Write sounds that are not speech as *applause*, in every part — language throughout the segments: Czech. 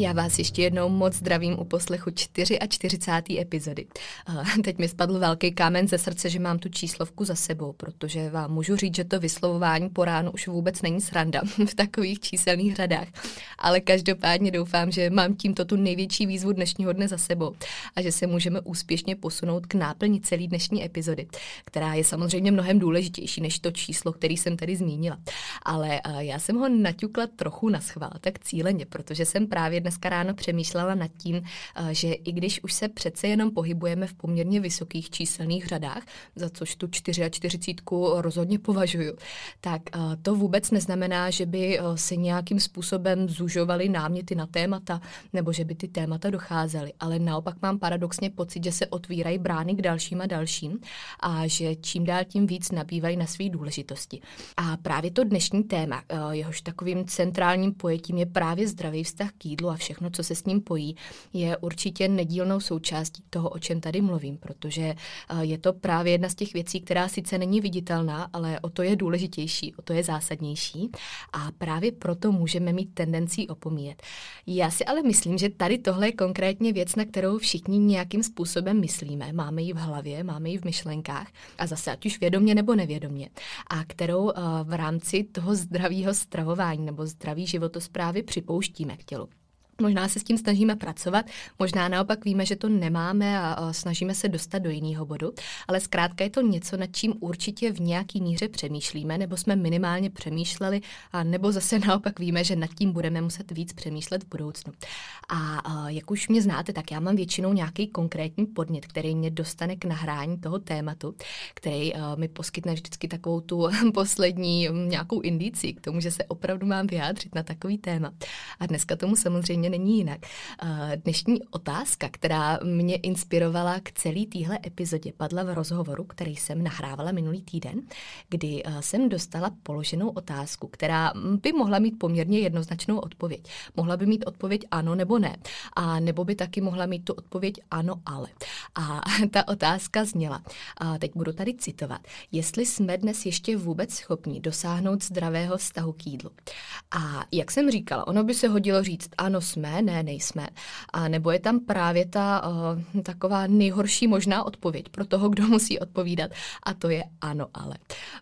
Já vás ještě jednou moc zdravím u poslechu 44. epizody. Teď mi spadl velký kámen ze srdce, že mám tu číslovku za sebou, protože vám můžu říct, že to vyslovování po ránu už vůbec není sranda *laughs* v takových číselných řadách. Ale každopádně doufám, že mám tímto tu největší výzvu dnešního dne za sebou a že se můžeme úspěšně posunout k náplni celé dnešní epizody, která je samozřejmě mnohem důležitější než to číslo, který jsem tady zmínila. Ale já jsem ho naťukla trochu na schvál, tak cíleně, protože jsem právě dneska ráno přemýšlela nad tím, eh, že i když už se přece jenom pohybujeme v poměrně vysokých číselných řadách, za což tu 44 rozhodně považuju, tak eh, to vůbec neznamená, že by eh, se nějakým způsobem zužovaly náměty na témata, nebo že by ty témata docházely. Ale naopak mám paradoxně pocit, že se otvírají brány k dalším a dalším a že čím dál tím víc nabývají na své důležitosti. A právě to dnešní téma, jehož takovým centrálním pojetím je právě zdravý vztah k jídlu a všechno, co se s ním pojí, je určitě nedílnou součástí toho, o čem tady mluvím, protože eh, je to právě jedna z těch věcí, která sice není viditelná, ale o to je důležitější, o to je zásadnější a právě proto můžeme mít tendenci opomíjet. Já si ale myslím, že tady tohle je konkrétně věc, na kterou všichni nějakým způsobem myslíme. Máme ji v hlavě, máme ji v myšlenkách a zase ať už vědomě nebo nevědomě. A kterou eh, v rámci toho zdravého stravování nebo zdraví životosprávy připouštíme k tělu. Možná se s tím snažíme pracovat, možná naopak víme, že to nemáme a, snažíme se dostat do jiného bodu, ale zkrátka je to něco, nad čím určitě v nějaký míře přemýšlíme, nebo jsme minimálně přemýšleli, a nebo zase *laughs* naopak víme, že nad tím budeme muset víc přemýšlet v budoucnu. A, jak už mě znáte, tak já mám většinou nějaký konkrétní podnět, který mě dostane k nahrání toho tématu, který mi poskytne vždycky takovou tu *laughs* poslední nějakou indici k tomu, že se opravdu mám vyjádřit na takový téma. A dneska tomu samozřejmě úplně není jinak. Dnešní otázka, která mě inspirovala k celé téhle epizodě, padla v rozhovoru, který jsem nahrávala minulý týden, kdy jsem dostala položenou otázku, která by mohla mít poměrně jednoznačnou odpověď. Mohla by mít odpověď ano nebo ne. A nebo by taky mohla mít tu odpověď ano, ale. A *laughs* ta otázka zněla, a teď budu tady citovat, jestli jsme dnes ještě vůbec schopni dosáhnout zdravého vztahu k jídlu. A jak jsem říkala, ono by se hodilo říct, ano, jsme jsme, ne, nejsme. A nebo je tam právě ta uh, taková nejhorší možná odpověď pro toho, kdo musí odpovídat a to je ano, ale.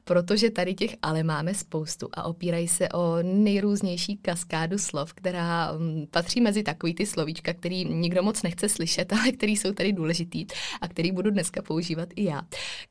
Protože tady těch ale máme spoustu a opírají se o nejrůznější kaskádu slov, která um, patří mezi takový ty slovíčka, který nikdo moc nechce slyšet, *laughs* ale který jsou tady důležitý a který budu dneska používat i já.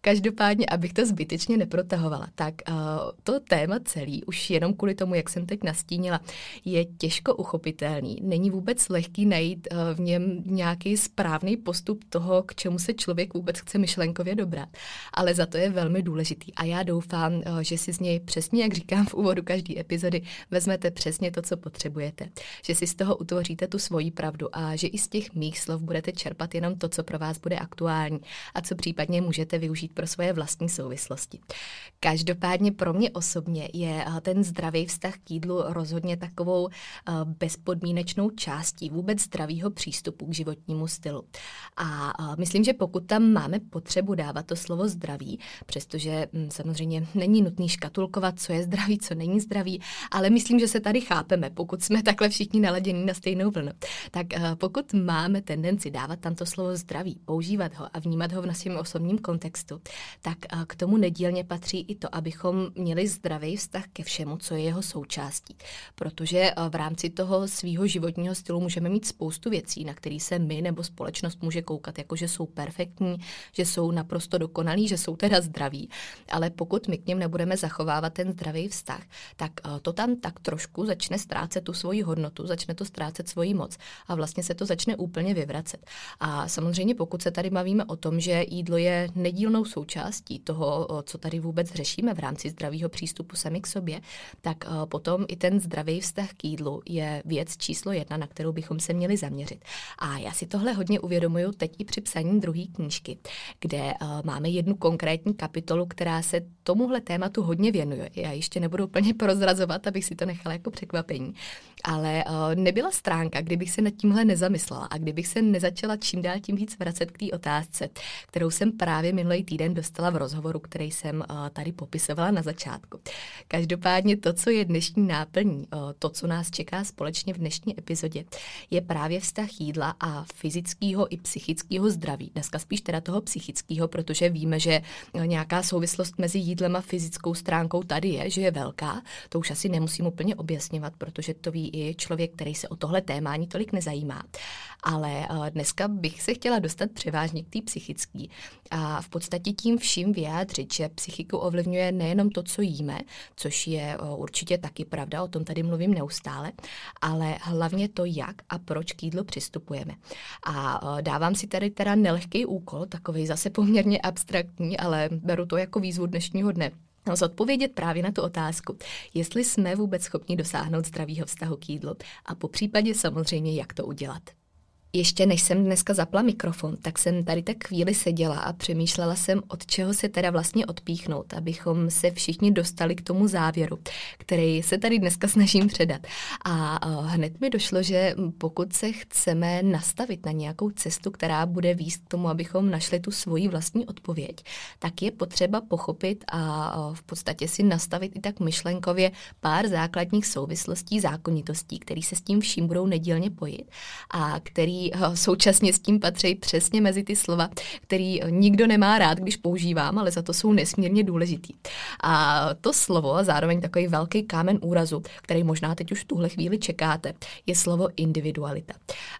Každopádně, abych to zbytečně neprotahovala, tak uh, to téma celý, už jenom kvůli tomu, jak jsem teď nastínila, je těžko uchopitelný není vůbec lehký najít eh, v něm nějaký správný postup toho, k čemu se člověk vůbec chce myšlenkově dobrat. Ale za to je velmi důležitý a já doufám, eh, že si z něj přesně, jak říkám v úvodu každé epizody, vezmete přesně to, co potřebujete. Že si z toho utvoříte tu svoji pravdu a že i z těch mých slov budete čerpat jenom to, co pro vás bude aktuální a co případně můžete využít pro svoje vlastní souvislosti. Každopádně pro mě osobně je eh, ten zdravý vztah k jídlu rozhodně takovou bezpodmínečnou nedílnou částí vůbec zdravého přístupu k životnímu stylu. A myslím, že pokud tam máme potřebu dávat to slovo zdraví, přestože hm, samozřejmě není nutný škatulkovat, co je zdraví, co není zdraví, ale myslím, že se tady chápeme, pokud jsme takhle všichni naladěni na stejnou vlnu. Tak uh, pokud máme tendenci dávat tam to slovo zdraví, používat ho a vnímat ho v našem osobním kontextu, tak uh, k tomu nedílně patří i to, abychom měli zdravý vztah ke všemu, co je jeho součástí. Protože uh, v rámci toho svého životního stylu můžeme mít spoustu věcí, na které se my nebo společnost může koukat, jako že jsou perfektní, že jsou naprosto dokonalí, že jsou teda zdraví. Ale pokud my k něm nebudeme zachovávat ten zdravý vztah, tak uh, to tam tak trošku začne ztrácet tu svoji hodnotu, začne to ztrácet svoji moc a vlastně se to začne úplně vyvracet. A samozřejmě pokud se tady bavíme o tom, že jídlo je nedílnou součástí toho, co tady vůbec řešíme v rámci zdravého přístupu sami k sobě, tak potom i ten zdravý vztah k jídlu je věc číslo jedna, na kterou bychom se měli zaměřit. A já si tohle hodně uvědomuju teď i při psaní druhé knížky, kde máme jednu konkrétní kapitolu, která se tomuhle tématu hodně věnuje. Já ještě nebudu úplně prozrazovat, abych si to nechala jako překvapení. Ale uh, nebyla stránka, kdybych se nad tímhle nezamyslela a kdybych se nezačala čím dál tím víc vracet k té otázce, kterou jsem právě minulý týden dostala v rozhovoru, který jsem uh, tady popisovala na začátku. Každopádně to, co je dnešní náplní, uh, to, co nás čeká společně v dnešní epizodě, je právě vztah jídla a fyzického i psychického zdraví. Dneska spíš teda toho psychického, protože víme, že nějaká souvislost mezi jídlem a fyzickou stránkou tady je, že je velká. To už asi nemusím úplně objasňovat, protože to ví i člověk, který se o tohle téma ani tolik nezajímá. Ale uh, dneska bych se chtěla dostat převážně k té psychické a v podstatě tím vším vyjádřit, že psychiku ovlivňuje nejenom to, co jíme, což je uh, určitě taky pravda, o tom tady mluvím neustále, ale hlavně to, jak a proč k jídlu přistupujeme. A uh, dávám si tady teda nelehký úkol, takový zase poměrně abstraktní, ale beru to jako výzvu dnešního dne zodpovědět právě na tu otázku, jestli jsme vůbec schopni dosáhnout zdravého vztahu k jídlu a po případě samozřejmě, jak to udělat. Ještě než jsem dneska zapla mikrofon, tak jsem tady tak chvíli seděla a přemýšlela jsem, od čeho se teda vlastně odpíchnout, abychom se všichni dostali k tomu závěru, který se tady dneska snažím předat. A hned mi došlo, že pokud se chceme nastavit na nějakou cestu, která bude výst k tomu, abychom našli tu svoji vlastní odpověď, tak je potřeba pochopit a v podstatě si nastavit i tak myšlenkově pár základních souvislostí, zákonitostí, které se s tím vším budou nedílně pojit a který Eh, současně s tím patří přesně mezi ty slova, který nikdo nemá rád, když používám, ale za to jsou nesmírně důležitý. A to slovo a zároveň takový velký kámen úrazu, který možná teď už v tuhle chvíli čekáte, je slovo individualita,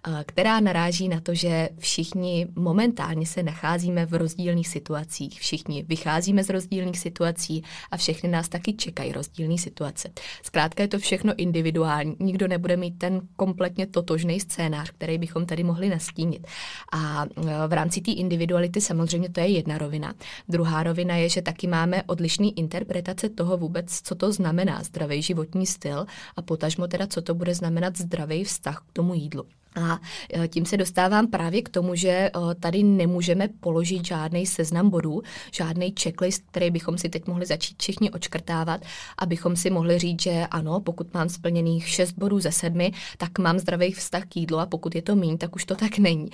eh, která naráží na to, že všichni momentálně se nacházíme v rozdílných situacích, všichni vycházíme z rozdílných situací a všechny nás taky čekají rozdílné situace. Zkrátka je to všechno individuální, nikdo nebude mít ten kompletně totožný scénář, který bychom tady tady mohli nastínit. A e, v rámci té individuality samozřejmě to je jedna rovina. Druhá rovina je, že taky máme odlišné interpretace toho vůbec, co to znamená zdravý životní styl a potažmo teda, co to bude znamenat zdravý vztah k tomu jídlu. A e, tím se dostávám právě k tomu, že e, tady nemůžeme položit žádný seznam bodů, žádný checklist, který bychom si teď mohli začít všichni očkrtávat, abychom si mohli říct, že ano, pokud mám splněných 6 bodů ze sedmi, tak mám zdravý vztah k jídlu a pokud je to míň, tak už to tak není.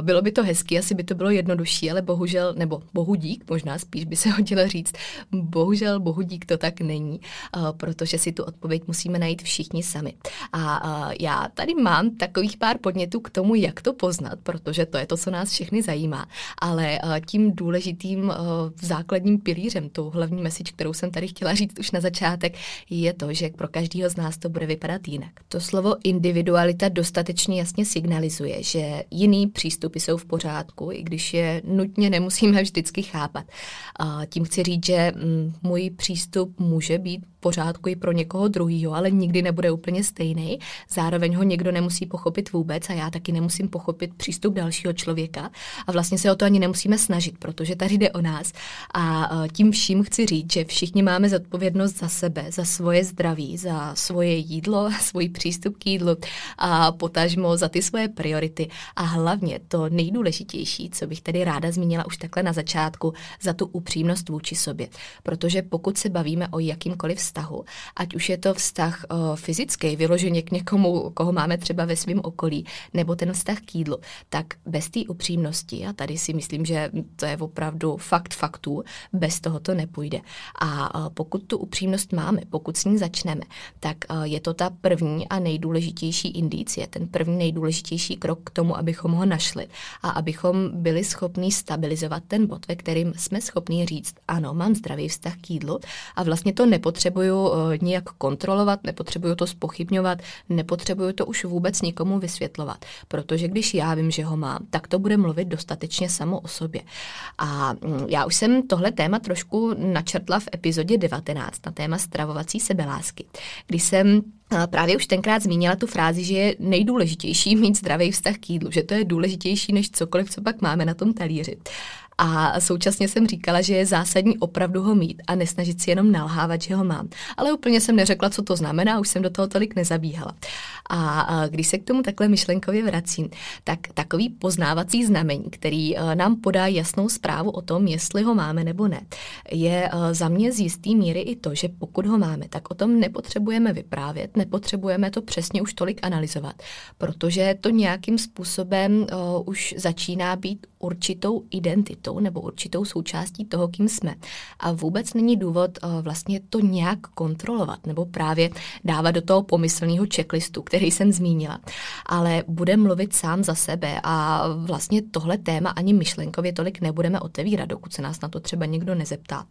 Bylo by to hezky, asi by to bylo jednodušší, ale bohužel, nebo bohu dík, možná spíš by se *laughs* hodilo říct, bohužel, bohu dík to tak není, protože si tu odpověď musíme najít všichni sami. A já tady mám takových pár podnětů k tomu, jak to poznat, protože to je to, co nás všechny zajímá. Ale uh, tím důležitým uh, základním pilířem, tou hlavní message, kterou jsem tady chtěla říct už na začátek, je to, že pro každého z nás to bude vypadat jinak. To slovo individualita dostatečně jasně signalizuje, že jiný přístupy jsou v pořádku, i když je nutně nemusíme vždycky chápat. Tím chci říct, že mm, můj přístup může být pořádku i pro někoho druhého, ale nikdy nebude úplně stejný. Zároveň ho někdo nemusí pochopit vůbec a já taky nemusím pochopit přístup dalšího člověka a vlastně se o to ani nemusíme snažit, protože tady jde o nás. A e, tím vším chci říct, že všichni máme zodpovědnost za sebe, za svoje zdraví, za svoje jídlo, *laughs* svůj přístup k jídlu a potažmo za ty svoje priority a hlavně to nejdůležitější, co bych tady ráda zmínila už takhle na začátku, za tu upřímnost vůči sobě. Protože pokud se bavíme o jakýmkoliv vztahu, ať už je to vztah e, fyzický, vyloženě k někomu, koho máme třeba ve svém okolí, okolí, nebo ten vztah k jídlu, tak bez té upřímnosti, a tady si myslím, že to je opravdu fakt faktů, bez toho to nepůjde. A pokud tu upřímnost máme, pokud s ní začneme, tak je to ta první a nejdůležitější indicie, ten první nejdůležitější krok k tomu, abychom ho našli a abychom byli schopni stabilizovat ten bod, ve kterým jsme schopni říct, ano, mám zdravý vztah k jídlu a vlastně to nepotřebuju nijak kontrolovat, nepotřebuju to spochybňovat, nepotřebuju to už vůbec nikomu vysvětlovat, protože když já vím, že ho mám, tak to bude mluvit dostatečně samo o sobě. A mm, já už jsem tohle téma trošku načrtla v epizodě 19 na téma stravovací sebelásky, kdy jsem Právě už tenkrát zmínila tu frázi, že je nejdůležitější *laughs* mít zdravý vztah k jídlu, že to je důležitější než cokoliv, co pak máme na tom talíři. A současně jsem říkala, že je zásadní opravdu ho mít a nesnažit si jenom nalhávat, že ho mám. Ale úplně jsem neřekla, co to znamená, už jsem do toho tolik nezabíhala. A když se k tomu takhle myšlenkově vracím, tak takový poznávací znamení, který e, nám podá jasnou zprávu o tom, jestli ho máme nebo ne, je e, za mě z jistý míry i to, že pokud ho máme, tak o tom nepotřebujeme vyprávět, nepotřebujeme to přesně už tolik analyzovat, protože to nějakým způsobem uh, už začíná být určitou identitou nebo určitou součástí toho, kým jsme. A vůbec není důvod uh, vlastně to nějak kontrolovat nebo právě dávat do toho pomyslného checklistu, který jsem zmínila. Ale bude mluvit sám za sebe a vlastně tohle téma ani myšlenkově tolik nebudeme otevírat, dokud se nás na to třeba někdo nezeptá.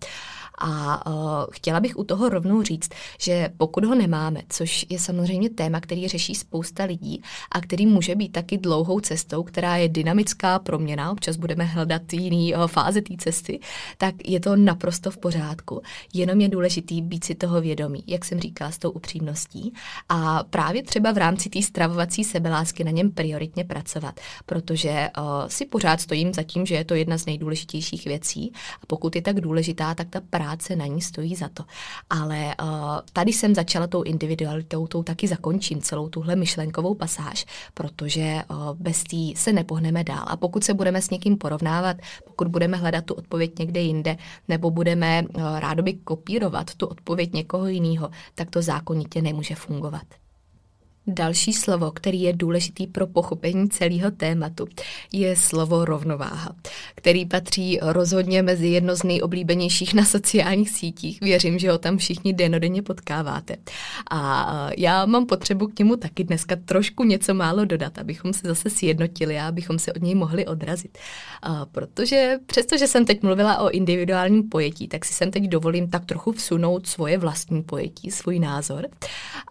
A uh, chtěla bych u toho rovnou říct, že pokud ho nemáme, což je samozřejmě téma, který řeší spousta lidí a který může být taky dlouhou cestou, která je dynamická proměna, občas budeme hledat jiný uh, fáze té cesty, tak je to naprosto v pořádku. Jenom je důležitý být si toho vědomí, jak jsem říkala, s tou upřímností. A právě třeba v rámci té stravovací sebelásky na něm prioritně pracovat, protože uh, si pořád stojím za tím, že je to jedna z nejdůležitějších věcí. A pokud je tak důležitá, tak ta práce na ní stojí za to. Ale uh, tady jsem začala tou individualitou, tou taky zakončím celou tuhle myšlenkovou pasáž, protože uh, bez té se nepohneme dál. A pokud se budeme s někým porovnávat, pokud budeme hledat tu odpověď někde jinde, nebo budeme uh, rádoby kopírovat tu odpověď někoho jiného, tak to zákonitě nemůže fungovat. Další slovo, který je důležitý pro pochopení celého tématu, je slovo rovnováha, který patří rozhodně mezi jedno z nejoblíbenějších na sociálních sítích. Věřím, že ho tam všichni denodenně potkáváte. A já mám potřebu k němu taky dneska trošku něco málo dodat, abychom se zase sjednotili a abychom se od něj mohli odrazit. A protože přestože jsem teď mluvila o individuálním pojetí, tak si sem teď dovolím tak trochu vsunout svoje vlastní pojetí, svůj názor.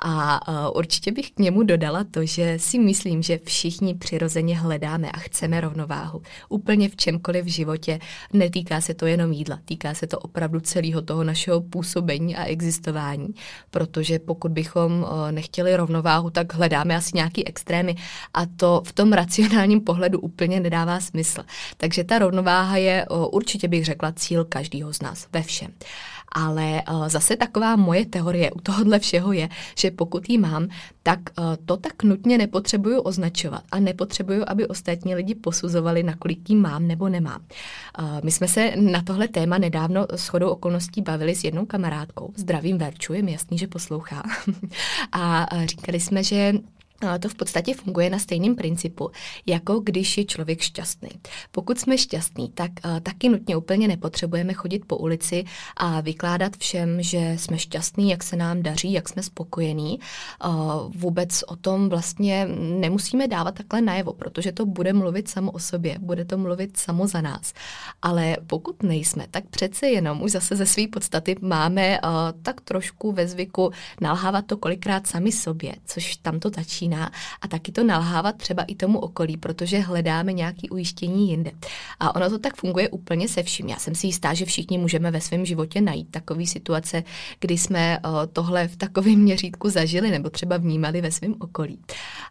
A určitě bych k němu dodala to, že si myslím, že všichni přirozeně hledáme a chceme rovnováhu. Úplně v čemkoliv v životě. Netýká se to jenom jídla, týká se to opravdu celého toho našeho působení a existování. Protože pokud bychom eh, nechtěli rovnováhu, tak hledáme asi nějaký extrémy a to v tom racionálním pohledu úplně nedává smysl. Takže ta rovnováha je eh, určitě bych řekla cíl každého z nás ve všem. Ale uh, zase taková moje teorie u tohohle všeho je, že pokud ji mám, tak uh, to tak nutně nepotřebuju označovat a nepotřebuju, aby ostatní lidi posuzovali, nakolik ji mám nebo nemám. Uh, my jsme se na tohle téma nedávno s chodou okolností bavili s jednou kamarádkou. Zdravím Verču, je mi jasný, že poslouchá. *laughs* a říkali jsme, že to v podstatě funguje na stejném principu, jako když je člověk šťastný. Pokud jsme šťastní, tak uh, taky nutně úplně nepotřebujeme chodit po ulici a vykládat všem, že jsme šťastní, jak se nám daří, jak jsme spokojení. Uh, vůbec o tom vlastně nemusíme dávat takhle najevo, protože to bude mluvit samo o sobě, bude to mluvit samo za nás. Ale pokud nejsme, tak přece jenom už zase ze své podstaty máme uh, tak trošku ve zvyku nalhávat to kolikrát sami sobě, což tam to začíná jiná a taky to nalhávat třeba i tomu okolí, protože hledáme nějaký ujištění jinde. A ono to tak funguje úplně se vším. Já jsem si jistá, že všichni můžeme ve svém životě najít takové situace, kdy jsme tohle v takovém měřítku zažili nebo třeba vnímali ve svém okolí.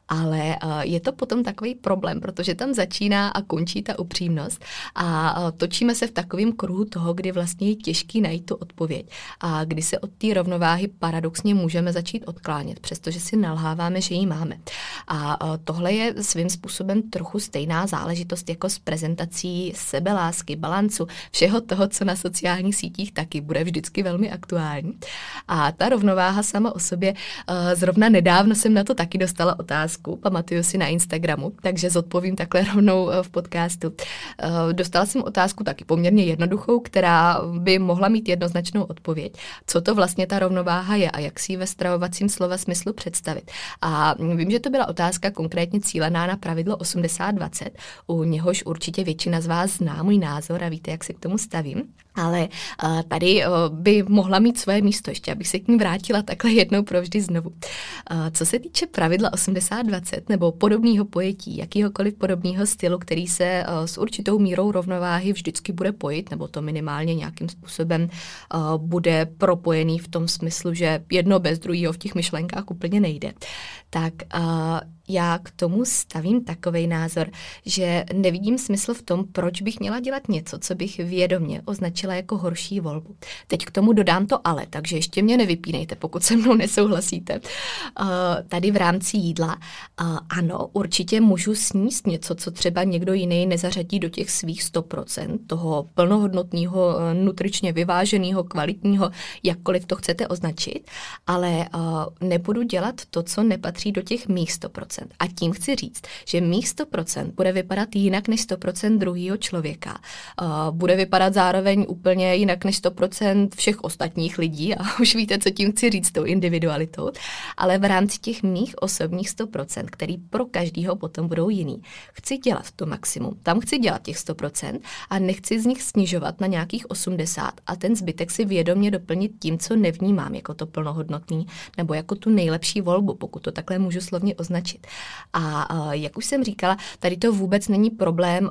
Ale je to potom takový problém, protože tam začíná a končí ta upřímnost a točíme se v takovém kruhu toho, kdy vlastně je těžký najít tu odpověď a kdy se od té rovnováhy paradoxně můžeme začít odklánět, přestože si nalháváme, že ji máme nemáme. A tohle je svým způsobem trochu stejná záležitost jako s prezentací sebelásky, balancu, všeho toho, co na sociálních sítích taky bude vždycky velmi aktuální. A ta rovnováha sama o sobě, zrovna nedávno jsem na to taky dostala otázku, pamatuju si na Instagramu, takže zodpovím takhle rovnou v podcastu. Dostala jsem otázku taky poměrně jednoduchou, která by mohla mít jednoznačnou odpověď. Co to vlastně ta rovnováha je a jak si ji ve stravovacím slova smyslu představit. A vím, že to byla otázka konkrétně cílená na pravidlo 80-20, u něhož určitě většina z vás zná můj názor a víte, jak se k tomu stavím. Ale uh, tady uh, by mohla mít svoje místo ještě, abych se k ní vrátila takhle jednou provždy znovu. Uh, co se týče pravidla 80-20 nebo podobného pojetí, jakýhokoliv podobného stylu, který se s určitou mírou rovnováhy vždycky bude pojit, nebo to minimálně nějakým způsobem bude propojený v tom smyslu, že jedno bez druhého v těch myšlenkách úplně nejde, tak já k tomu stavím takový názor, že nevidím smysl v tom, proč bych měla dělat něco, co bych vědomě označila jako horší volbu. Teď k tomu dodám to ale, takže ještě mě nevypínejte, pokud se mnou nesouhlasíte. Uh, tady v rámci jídla, uh, ano, určitě můžu sníst něco, co třeba někdo jiný nezařadí do těch svých 100%, toho plnohodnotného, uh, nutričně vyváženého, kvalitního, jakkoliv to chcete označit, ale uh, nebudu dělat to, co nepatří do těch mých 100%. A tím chci říct, že mých 100% bude vypadat jinak než 100% druhého člověka. Uh, bude vypadat zároveň úplně jinak než 100% všech ostatních lidí a už víte, co tím chci říct tou individualitou, ale v rámci těch mých osobních 100%, který pro každého potom budou jiný, chci dělat to maximum. Tam chci dělat těch 100% a nechci z nich snižovat na nějakých 80 a ten zbytek si vědomě doplnit tím, co nevnímám jako to plnohodnotný nebo jako tu nejlepší volbu, pokud to takhle můžu slovně označit. A jak už jsem říkala, tady to vůbec není problém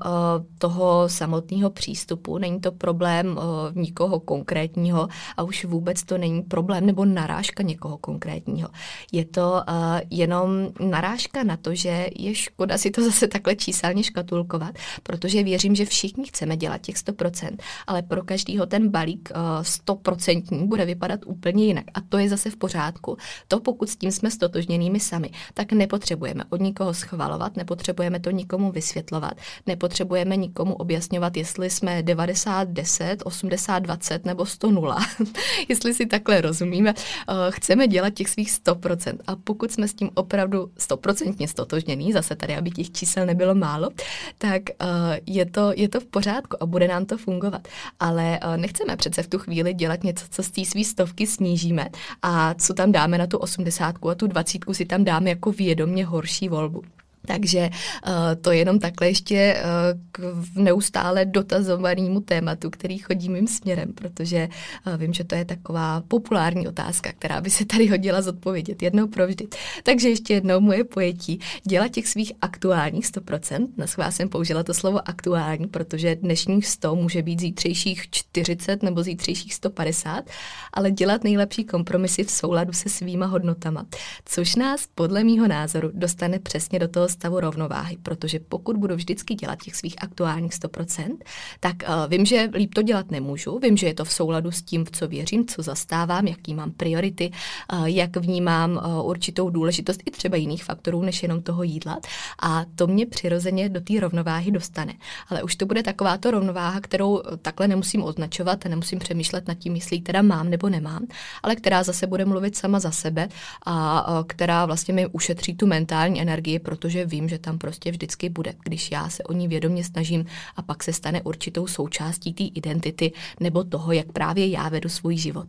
toho samotného přístupu, není to problém nikoho konkrétního a už vůbec to není problém nebo narážka někoho konkrétního. Je to jenom narážka na to, že je škoda si to *laughs* zase takhle číselně škatulkovat, protože věřím, že všichni chceme dělat těch 100%, ale pro každýho ten balík 100% bude vypadat úplně jinak. A to je zase v pořádku. To pokud s tím jsme stotožněnými sami, tak nepotřebujeme nepotřebujeme od nikoho schvalovat, nepotřebujeme to nikomu vysvětlovat, nepotřebujeme nikomu objasňovat, jestli jsme 90, 10, 80, 20 nebo 100, 0. *laughs* jestli si takhle rozumíme, eh, chceme dělat těch svých 100%. A pokud jsme s tím opravdu 100% stotožněný, zase tady, aby těch čísel nebylo málo, tak eh, je to, je to v pořádku a bude nám to fungovat. Ale eh, nechceme přece v tu chvíli dělat něco, co z té svý stovky snížíme a co tam dáme na tu 80 a tu 20 si tam dáme jako vědomě horší volbu. Takže uh, to jenom takhle ještě uh, k neustále dotazovanému tématu, který chodí mým směrem, protože uh, vím, že to je taková populární otázka, která by se tady hodila zodpovědět jednou provždy. Takže ještě jednou moje pojetí. Dělat těch svých aktuálních 100%, na jsem použila to slovo aktuální, protože dnešních 100 může být zítřejších 40 nebo zítřejších 150, ale dělat nejlepší kompromisy v souladu se svýma hodnotama, což nás podle mýho názoru dostane přesně do toho stavu rovnováhy, protože pokud budu vždycky dělat těch svých aktuálních 100%, tak uh, vím, že líp to dělat nemůžu, vím, že je to v souladu s tím, v co věřím, co zastávám, jaký mám priority, uh, jak vnímám uh, určitou důležitost i třeba jiných faktorů, než jenom toho jídla. A to mě přirozeně do té rovnováhy dostane. Ale už to bude taková to rovnováha, kterou takhle nemusím označovat a nemusím přemýšlet nad tím, jestli teda mám nebo nemám, ale která zase bude mluvit sama za sebe a která vlastně mi ušetří tu mentální energii, protože vím, že tam prostě vždycky bude, když já se o ní vědomě snažím a pak se stane určitou součástí té identity nebo toho, jak právě já vedu svůj život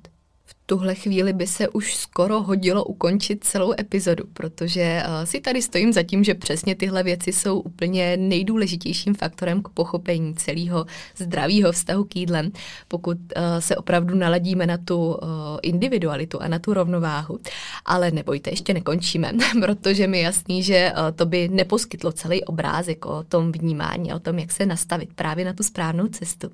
tuhle chvíli by se už skoro hodilo ukončit celou epizodu, protože uh, si tady stojím za tím, že přesně tyhle věci jsou úplně nejdůležitějším faktorem k pochopení celého zdravého vztahu k jídlem, pokud uh, se opravdu naladíme na tu uh, individualitu a na tu rovnováhu. Ale nebojte, ještě nekončíme, *laughs* protože mi jasný, že to by neposkytlo celý obrázek o tom vnímání, o tom, jak se nastavit právě na tu správnou cestu.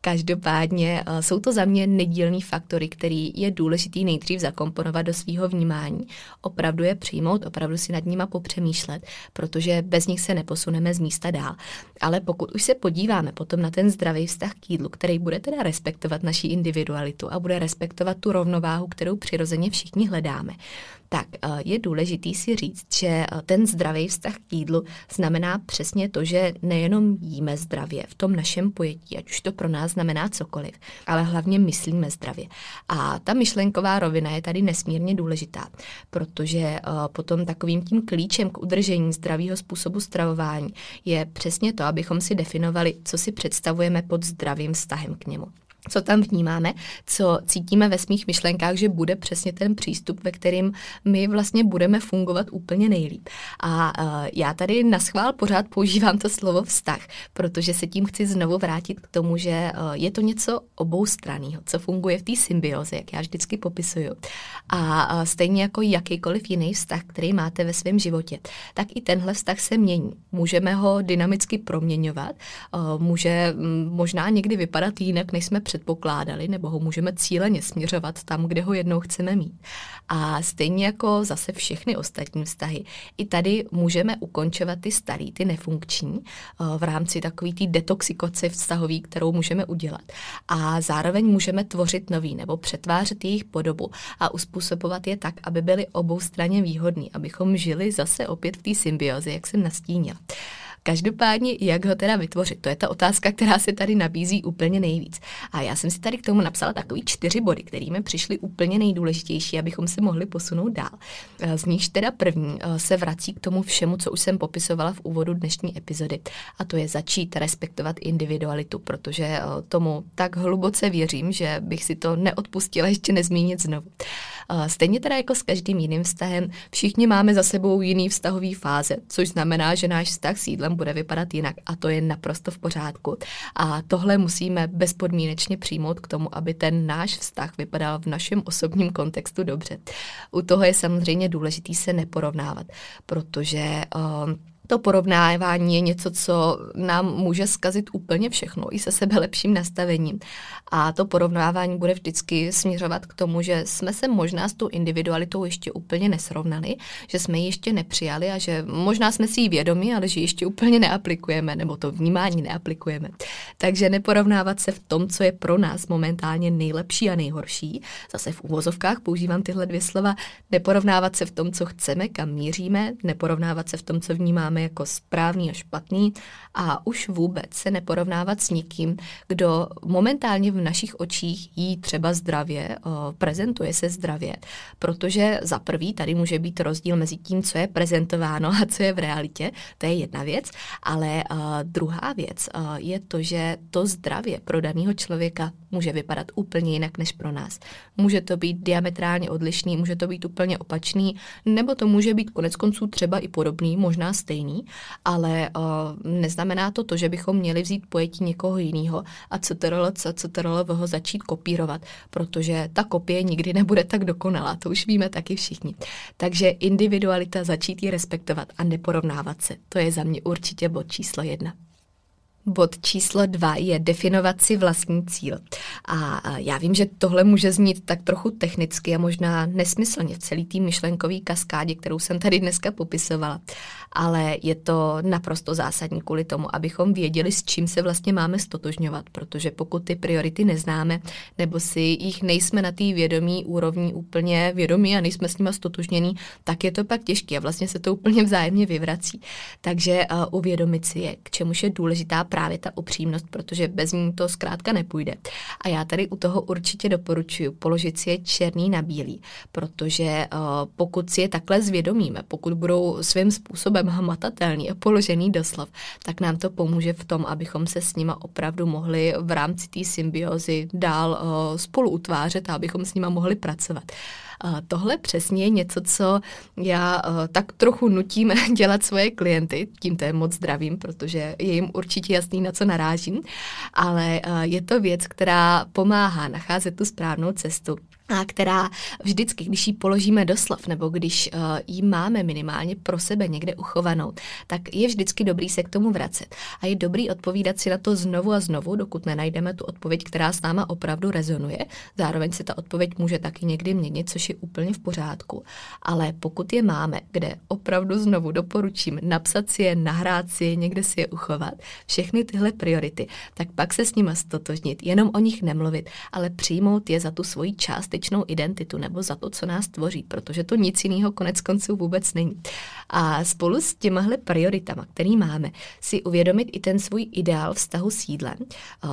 Každopádně uh, jsou to za mě nedílný faktory, který je důležitý nejdřív zakomponovat do svého vnímání, opravdu je přijmout, opravdu si nad nima popřemýšlet, protože bez nich se neposuneme z místa dál. Ale pokud už se podíváme potom na ten zdravý vztah k jídlu, který bude teda respektovat naší individualitu a bude respektovat tu rovnováhu, kterou přirozeně všichni hledáme, tak eh, je důležitý si říct, že eh, ten zdravý vztah k jídlu znamená přesně to, že nejenom jíme zdravě v tom našem pojetí, ať už to pro nás znamená cokoliv, ale hlavně myslíme zdravě. A ta myšlenková rovina je tady nesmírně důležitá, protože eh, potom takovým tím klíčem k udržení zdravého způsobu stravování je přesně to, abychom si definovali, co si představujeme pod zdravým vztahem k němu co tam vnímáme, co cítíme ve svých myšlenkách, že bude přesně ten přístup, ve kterým my vlastně budeme fungovat úplně nejlíp. A uh, já tady na schvál pořád používám to slovo vztah, protože se tím chci znovu vrátit k tomu, že uh, je to něco oboustranného, co funguje v té symbioze, jak já vždycky popisuju. A uh, stejně jako jakýkoliv jiný vztah, který máte ve svém životě, tak i tenhle vztah se mění. Můžeme ho dynamicky proměňovat, může um, možná někdy vypadat jinak, než jsme před předpokládali, nebo ho můžeme cíleně směřovat tam, kde ho jednou chceme mít. A stejně jako zase všechny ostatní vztahy, i tady můžeme ukončovat ty starý, ty nefunkční, eh, v rámci takový té detoxikace vztahový, kterou můžeme udělat. A zároveň můžeme tvořit nový nebo přetvářet jejich podobu a uspůsobovat je tak, aby byly obou straně výhodný, abychom žili zase opět v té symbiozi, jak jsem nastínila. Každopádně, jak ho teda vytvořit? To je ta otázka, která se tady nabízí úplně nejvíc. A já jsem si tady k tomu napsala takový čtyři body, které mi přišly úplně nejdůležitější, abychom se mohli posunout dál. Z nich teda první eh, se vrací k tomu všemu, co už jsem popisovala v úvodu dnešní epizody. A to je začít respektovat individualitu, protože eh, tomu tak hluboce věřím, že bych si to neodpustila ještě nezmínit znovu. Eh, stejně teda jako s každým jiným vztahem, všichni máme za sebou jiný vztahový fáze, což znamená, že náš vztah s jídlem bude vypadat jinak a to je naprosto v pořádku. A tohle musíme bezpodmínečně přijmout k tomu, aby ten náš vztah vypadal v našem osobním kontextu dobře. U toho je samozřejmě důležitý se neporovnávat, protože uh, to porovnávání je něco, co nám může zkazit úplně všechno, i se sebe lepším nastavením. A to porovnávání bude vždycky směřovat k tomu, že jsme se možná s tou individualitou ještě úplně nesrovnali, že jsme ji ještě nepřijali a že možná jsme si ji vědomi, ale že ji ještě úplně neaplikujeme, nebo to vnímání neaplikujeme. Takže neporovnávat se v tom, co je pro nás momentálně nejlepší a nejhorší. Zase v úvozovkách používám tyhle dvě slova. Neporovnávat se v tom, co chceme, kam míříme, neporovnávat se v tom, co vnímáme vnímáme jako správný a špatný a už vůbec se neporovnávat s nikým, kdo momentálně v našich očích jí třeba zdravě, prezentuje se zdravě, protože za prvý tady může být rozdíl mezi tím, co je prezentováno a co je v realitě, to je jedna věc, ale druhá věc je to, že to zdravě pro daného člověka může vypadat úplně jinak než pro nás. Může to být diametrálně odlišný, může to být úplně opačný, nebo to může být konec konců třeba i podobný, možná stejný, ale uh, neznamená to to, že bychom měli vzít pojetí někoho jiného a CTRL, CTRL ho začít kopírovat, protože ta kopie nikdy nebude tak dokonalá, to už víme taky všichni. Takže individualita začít ji respektovat a neporovnávat se, to je za mě určitě bod číslo jedna. Bod číslo dva je definovat si vlastní cíl. A já vím, že tohle může znít tak trochu technicky a možná nesmyslně v celý tým myšlenkový kaskádě, kterou jsem tady dneska popisovala. Ale je to naprosto zásadní kvůli tomu, abychom věděli, s čím se vlastně máme stotožňovat, protože pokud ty priority neznáme, nebo si jich nejsme na té vědomí úrovni úplně vědomí a nejsme s nimi stotožnění, tak je to pak těžké a vlastně se to úplně vzájemně vyvrací. Takže uh, uvědomit si je, k čemuž je důležitá právě ta upřímnost, protože bez ní to zkrátka nepůjde. A já tady u toho určitě doporučuji položit si je černý na bílý, protože uh, pokud si je takhle zvědomíme, pokud budou svým způsobem hmatatelný a položený doslov, tak nám to pomůže v tom, abychom se s nima opravdu mohli v rámci té symbiozy dál uh, spolu utvářet a abychom s nima mohli pracovat. Tohle přesně je něco, co já eh, tak trochu nutím *laughs* dělat svoje klienty, tím to je moc zdravím, protože je jim určitě jasný, na co narážím, ale eh, je to věc, která pomáhá nacházet tu správnou cestu a která vždycky, když ji položíme do slov, nebo když uh, ji máme minimálně pro sebe někde uchovanou, tak je vždycky dobrý se k tomu vracet. A je dobrý odpovídat si na to znovu a znovu, dokud nenajdeme tu odpověď, která s náma opravdu rezonuje. Zároveň se ta odpověď může taky někdy měnit, což je úplně v pořádku. Ale pokud je máme, kde opravdu znovu doporučím napsat si je, nahrát si je, někde si je uchovat, všechny tyhle priority, tak pak se s nimi stotožnit, jenom o nich nemluvit, ale přijmout je za tu svoji část skutečnou identitu nebo za to, co nás tvoří, protože to nic jiného konec konců vůbec není. A spolu s těmahle prioritama, který máme, si uvědomit i ten svůj ideál vztahu s jídlem.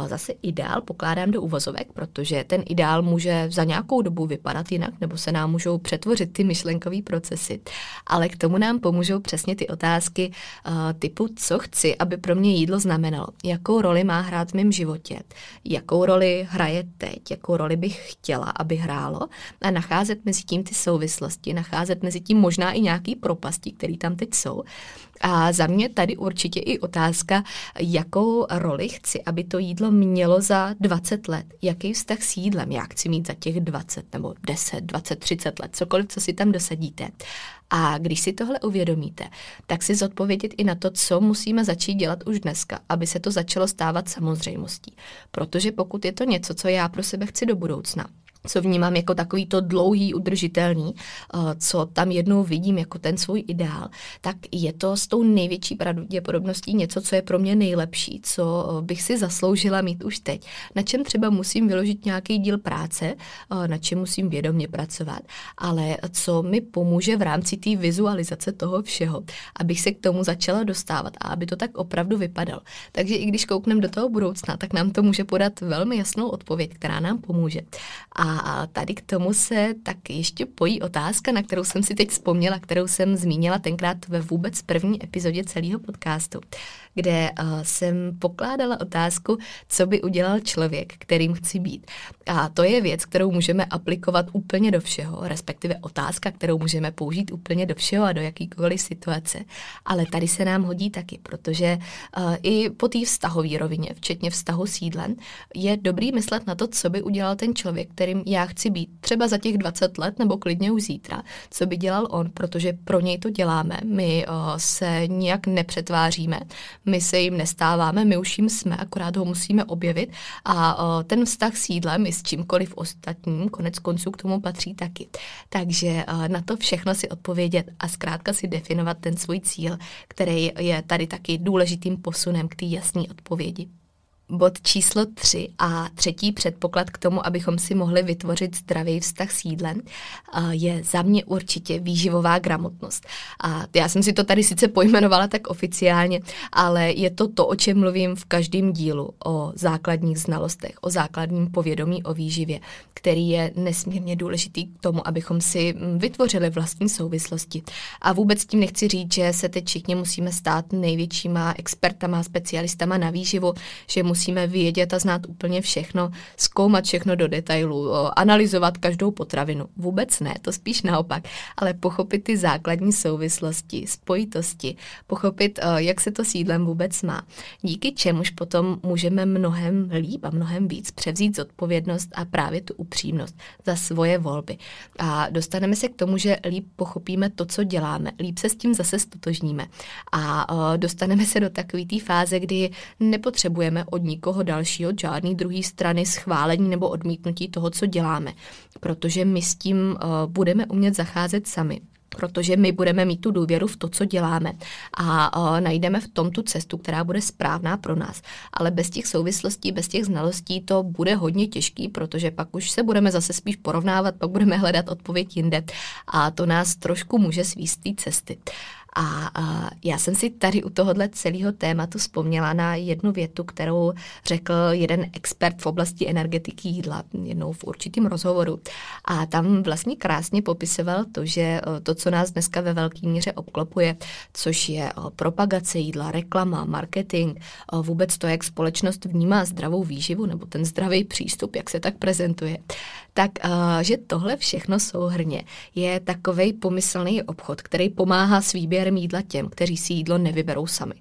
Zase ideál pokládám do uvozovek, protože ten ideál může za nějakou dobu vypadat jinak, nebo se nám můžou přetvořit ty myšlenkové procesy. Ale k tomu nám pomůžou přesně ty otázky typu, co chci, aby pro mě jídlo znamenalo, jakou roli má hrát v mém životě, jakou roli hraje teď, jakou roli bych chtěla, aby hrál hrálo a nacházet mezi tím ty souvislosti, nacházet mezi tím možná i nějaký propasti, které tam teď jsou. A za mě tady určitě i otázka, jakou roli chci, aby to jídlo mělo za 20 let. Jaký vztah s jídlem já chci mít za těch 20 nebo 10, 20, 30 let, cokoliv, co si tam dosadíte. A když si tohle uvědomíte, tak si zodpovědět i na to, co musíme začít dělat už dneska, aby se to začalo stávat samozřejmostí. Protože pokud je to něco, co já pro sebe chci do budoucna, co vnímám jako takový to dlouhý, udržitelný, eh, co tam jednou vidím jako ten svůj ideál, tak je to s tou největší pravděpodobností něco, co je pro mě nejlepší, co eh, bych si zasloužila mít už teď. Na čem třeba musím vyložit nějaký díl práce, eh, na čem musím vědomě pracovat, ale co mi pomůže v rámci té vizualizace toho všeho, abych se k tomu začala dostávat a aby to tak opravdu vypadalo. Takže i když koukneme do toho budoucna, tak nám to může podat velmi jasnou odpověď, která nám pomůže. A a tady k tomu se tak ještě pojí otázka, na kterou jsem si teď vzpomněla, kterou jsem zmínila tenkrát ve vůbec první epizodě celého podcastu kde uh, jsem pokládala otázku, co by udělal člověk, kterým chci být. A to je věc, kterou můžeme aplikovat úplně do všeho, respektive otázka, kterou můžeme použít úplně do všeho a do jakýkoliv situace. Ale tady se nám hodí taky, protože uh, i po té vztahové rovině, včetně vztahu s je dobrý myslet na to, co by udělal ten člověk, kterým já chci být. Třeba za těch 20 let nebo klidně už zítra, co by dělal on, protože pro něj to děláme. My uh, se nijak nepřetváříme, my se jim nestáváme, my už jim jsme, akorát ho musíme objevit a ten vztah s jídlem i s čímkoliv ostatním, konec konců k tomu patří taky. Takže na to všechno si odpovědět a zkrátka si definovat ten svůj cíl, který je tady taky důležitým posunem k té jasné odpovědi. Bod číslo tři a třetí předpoklad k tomu, abychom si mohli vytvořit zdravý vztah s jídlem, je za mě určitě výživová gramotnost. A já jsem si to tady sice pojmenovala tak oficiálně, ale je to to, o čem mluvím v každém dílu, o základních znalostech, o základním povědomí o výživě, který je nesmírně důležitý k tomu, abychom si vytvořili vlastní souvislosti. A vůbec tím nechci říct, že se teď všichni musíme stát největšíma expertama, specialistama na výživu, že musíme vědět a znát úplně všechno, zkoumat všechno do detailu, analyzovat každou potravinu. Vůbec ne, to spíš naopak, ale pochopit ty základní souvislosti, spojitosti, pochopit, jak se to sídlem vůbec má. Díky čemuž potom můžeme mnohem líp a mnohem víc převzít zodpovědnost a právě tu upřímnost za svoje volby. A dostaneme se k tomu, že líp pochopíme to, co děláme, líp se s tím zase stotožníme. A dostaneme se do takové té fáze, kdy nepotřebujeme od nikoho dalšího, od žádný druhý strany schválení nebo odmítnutí toho, co děláme, protože my s tím uh, budeme umět zacházet sami protože my budeme mít tu důvěru v to, co děláme a uh, najdeme v tom tu cestu, která bude správná pro nás. Ale bez těch souvislostí, bez těch znalostí to bude hodně těžký, protože pak už se budeme zase spíš porovnávat, pak budeme hledat odpověď jinde a to nás trošku může svíst té cesty. A, a já jsem si tady u tohohle celého tématu vzpomněla na jednu větu, kterou řekl jeden expert v oblasti energetiky jídla jednou v určitém rozhovoru. A tam vlastně krásně popisoval to, že e, to, co nás dneska ve velké míře obklopuje, což je e, propagace jídla, reklama, marketing, e, vůbec to, jak společnost vnímá zdravou výživu nebo ten zdravý přístup, jak se tak prezentuje, tak že tohle všechno souhrně je takový pomyslný obchod, který pomáhá s výběrem výběrem jídla těm, kteří si jídlo nevyberou sami.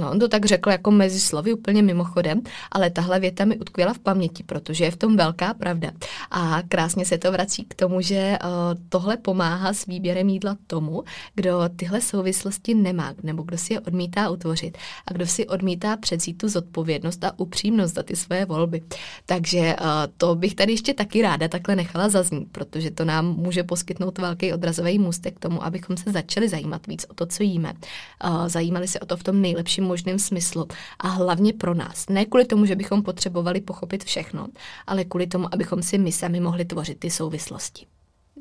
No, on to tak řekl jako mezi slovy úplně mimochodem, ale tahle věta mi utkvěla v paměti, protože je v tom velká pravda. A krásně se to vrací k tomu, že uh, tohle pomáhá s výběrem jídla tomu, kdo tyhle souvislosti nemá, nebo kdo si je odmítá utvořit a kdo si odmítá předzít tu zodpovědnost a upřímnost za ty své volby. Takže uh, to bych tady ještě taky ráda takhle nechala zaznít, protože to nám může poskytnout velký odrazový můstek k tomu, abychom se začali zajímat víc o to, co jíme. Zajímali se o to v tom nejlepším možném smyslu a hlavně pro nás. Ne kvůli tomu, že bychom potřebovali pochopit všechno, ale kvůli tomu, abychom si my sami mohli tvořit ty souvislosti.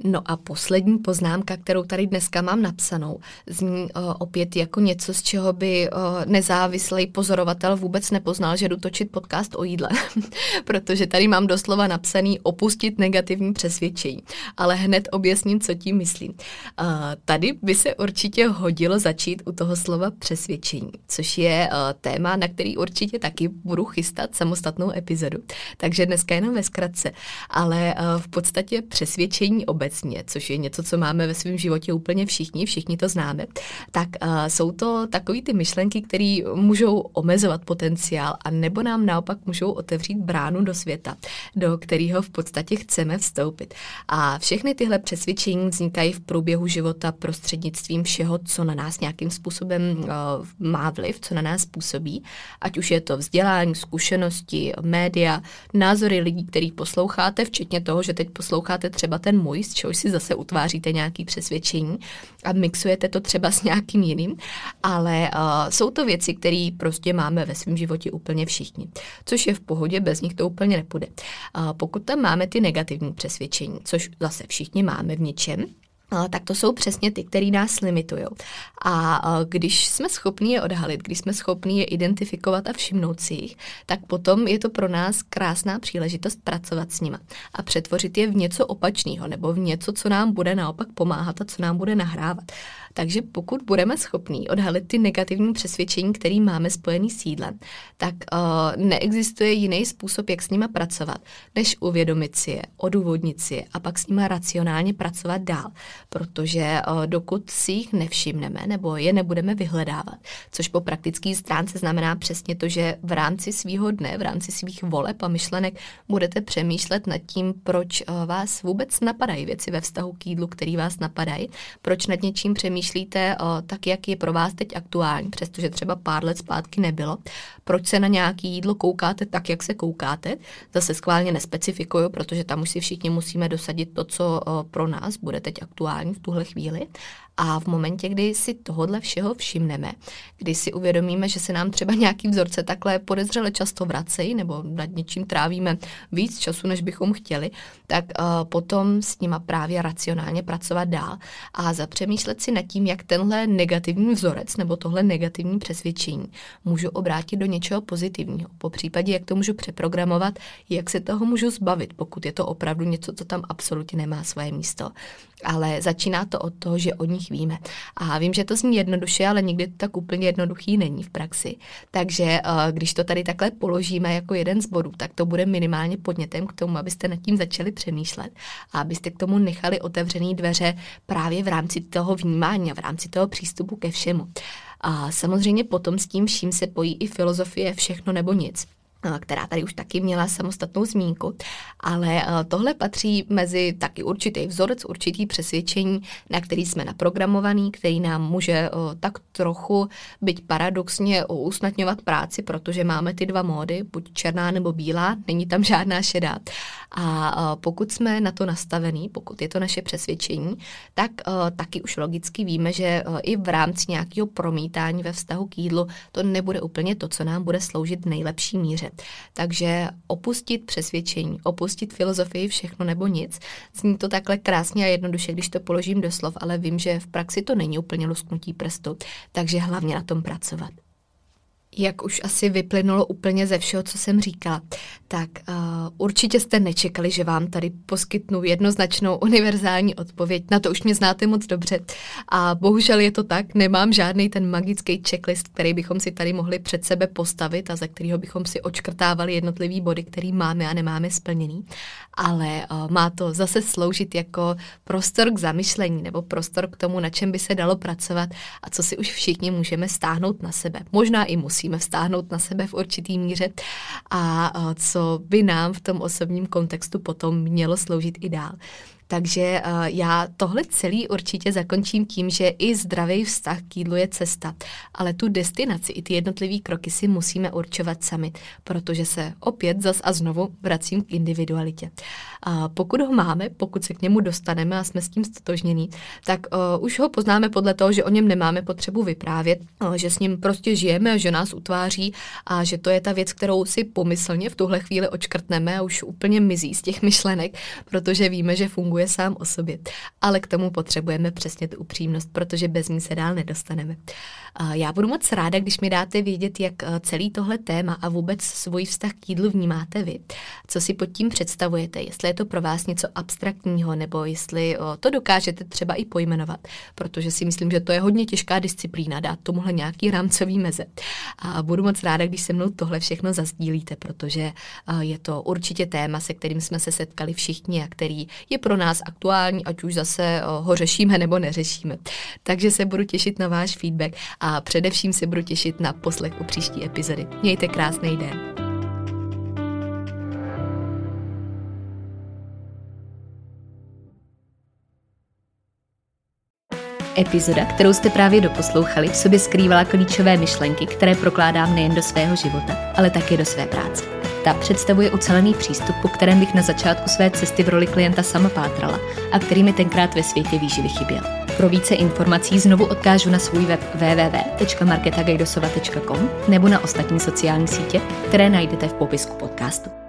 No a poslední poznámka, kterou tady dneska mám napsanou, zní uh, opět jako něco, z čeho by uh, nezávislý pozorovatel vůbec nepoznal, že jdu točit podcast o jídle, *laughs* protože tady mám doslova napsaný opustit negativní přesvědčení, ale hned objasním, co tím myslím. Uh, tady by se určitě hodilo začít u toho slova přesvědčení, což je uh, téma, na který určitě taky budu chystat samostatnou epizodu. Takže dneska jenom ve zkratce, ale uh, v podstatě přesvědčení obecně obecně, což je něco, co máme ve svém životě úplně všichni, všichni to známe, tak uh, jsou to takové ty myšlenky, které můžou omezovat potenciál a nebo nám naopak můžou otevřít bránu do světa, do kterého v podstatě chceme vstoupit. A všechny tyhle přesvědčení vznikají v průběhu života prostřednictvím všeho, co na nás nějakým způsobem uh, má vliv, co na nás působí, ať už je to vzdělání, zkušenosti, média, názory lidí, kterých posloucháte, včetně toho, že teď posloucháte třeba ten můj, z čehož si zase utváříte nějaký přesvědčení a mixujete to třeba s nějakým jiným, ale uh, jsou to věci, které prostě máme ve svém životě úplně všichni, což je v pohodě, bez nich to úplně nepůjde. Uh, pokud tam máme ty negativní přesvědčení, což zase všichni máme v něčem, tak to jsou přesně ty, které nás limitují. A když jsme schopni je odhalit, když jsme schopni je identifikovat a všimnout si jich, tak potom je to pro nás krásná příležitost pracovat s nima a přetvořit je v něco opačného nebo v něco, co nám bude naopak pomáhat a co nám bude nahrávat. Takže pokud budeme schopní odhalit ty negativní přesvědčení, které máme spojený s jídlem, tak uh, neexistuje jiný způsob, jak s nima pracovat, než uvědomit si je, odůvodnit si je a pak s nima racionálně pracovat dál. Protože uh, dokud si jich nevšimneme nebo je nebudeme vyhledávat, což po praktické stránce znamená přesně to, že v rámci svýho dne, v rámci svých voleb a myšlenek budete přemýšlet nad tím, proč uh, vás vůbec napadají věci ve vztahu k jídlu, který vás napadají, proč nad něčím přemýšlíte o, tak, jak je pro vás teď aktuální, přestože třeba pár let zpátky nebylo. Proč se na nějaké jídlo koukáte tak, jak se koukáte? Zase schválně nespecifikuju, protože tam už si všichni musíme dosadit to, co pro nás bude teď aktuální v tuhle chvíli. A v momentě, kdy si tohodle všeho všimneme, kdy si uvědomíme, že se nám třeba nějaký vzorce takhle podezřele často vracejí nebo nad něčím trávíme víc času, než bychom chtěli, tak uh, potom s nima právě racionálně pracovat dál a zapřemýšlet si nad tím, jak tenhle negativní vzorec nebo tohle negativní přesvědčení můžu obrátit do něčeho pozitivního. Po případě, jak to můžu přeprogramovat, jak se toho můžu zbavit, pokud je to opravdu něco, co tam absolutně nemá svoje místo ale začíná to od toho, že o nich víme. A vím, že to zní jednoduše, ale nikdy to tak úplně jednoduchý není v praxi. Takže eh, když to tady takhle položíme jako jeden z bodů, tak to bude minimálně podnětem k tomu, abyste nad tím začali přemýšlet a abyste k tomu nechali otevřené dveře právě v rámci toho vnímání a v rámci toho přístupu ke všemu. A samozřejmě potom s tím vším se pojí i filozofie všechno nebo nic která tady už taky měla samostatnou zmínku, ale tohle patří mezi taky určitý vzorec, určitý přesvědčení, na který jsme naprogramovaný, který nám může tak trochu být paradoxně usnadňovat práci, protože máme ty dva módy, buď černá nebo bílá, není tam žádná šedá. A pokud jsme na to nastavený, pokud je to naše přesvědčení, tak taky už logicky víme, že i v rámci nějakého promítání ve vztahu k jídlu to nebude úplně to, co nám bude sloužit v nejlepší míře. Takže opustit přesvědčení, opustit filozofii všechno nebo nic, zní to takhle krásně a jednoduše, když to položím do slov, ale vím, že v praxi to není úplně lusknutí prstu, takže hlavně na tom pracovat. Jak už asi vyplynulo úplně ze všeho, co jsem říkala, Tak uh, určitě jste nečekali, že vám tady poskytnu jednoznačnou univerzální odpověď. Na to už mě znáte moc dobře. A bohužel je to tak, nemám žádný ten magický checklist, který bychom si tady mohli před sebe postavit a za kterého bychom si očkrtávali jednotlivý body, který máme a nemáme splněný. Ale uh, má to zase sloužit jako prostor k zamyšlení nebo prostor k tomu, na čem by se dalo pracovat a co si už všichni můžeme stáhnout na sebe. Možná i musíme stáhnout na sebe v určitý míře a uh, co co by nám v tom osobním kontextu potom mělo sloužit i dál. Takže uh, já tohle celý určitě zakončím tím, že i zdravý vztah k jídlu je cesta, ale tu destinaci i ty jednotlivé kroky si musíme určovat sami, protože se opět zas a znovu vracím k individualitě. A pokud ho máme, pokud se k němu dostaneme a jsme s tím stotožnění, tak uh, už ho poznáme podle toho, že o něm nemáme potřebu vyprávět, uh, že s ním prostě žijeme že nás utváří a že to je ta věc, kterou si pomyslně v tuhle chvíli očkrtneme a už úplně mizí z těch myšlenek, protože víme, že funguje sám o sobě. Ale k tomu potřebujeme přesně tu upřímnost, protože bez ní se dál nedostaneme. Já budu moc ráda, když mi dáte vědět, jak celý tohle téma a vůbec svůj vztah k jídlu vnímáte vy. Co si pod tím představujete, jestli je to pro vás něco abstraktního, nebo jestli o, to dokážete třeba i pojmenovat, protože si myslím, že to je hodně těžká disciplína, dát tomuhle nějaký rámcový meze. A budu moc ráda, když se mnou tohle všechno zazdílíte, protože je to určitě téma, se kterým jsme se setkali všichni a který je pro nás aktuální, ať už zase ho řešíme nebo neřešíme. Takže se budu těšit na váš feedback a především se budu těšit na poslech u příští epizody. Mějte krásný den. Epizoda, kterou jste právě doposlouchali, v sobě skrývala klíčové myšlenky, které prokládám nejen do svého života, ale také do své práce. Ta představuje ucelený přístup, po kterém bych na začátku své cesty v roli klienta sama pátrala a který mi tenkrát ve světě výživy chyběl. Pro více informací znovu odkážu na svůj web www.marketagajdosova.com nebo na ostatní sociální sítě, které najdete v popisku podcastu.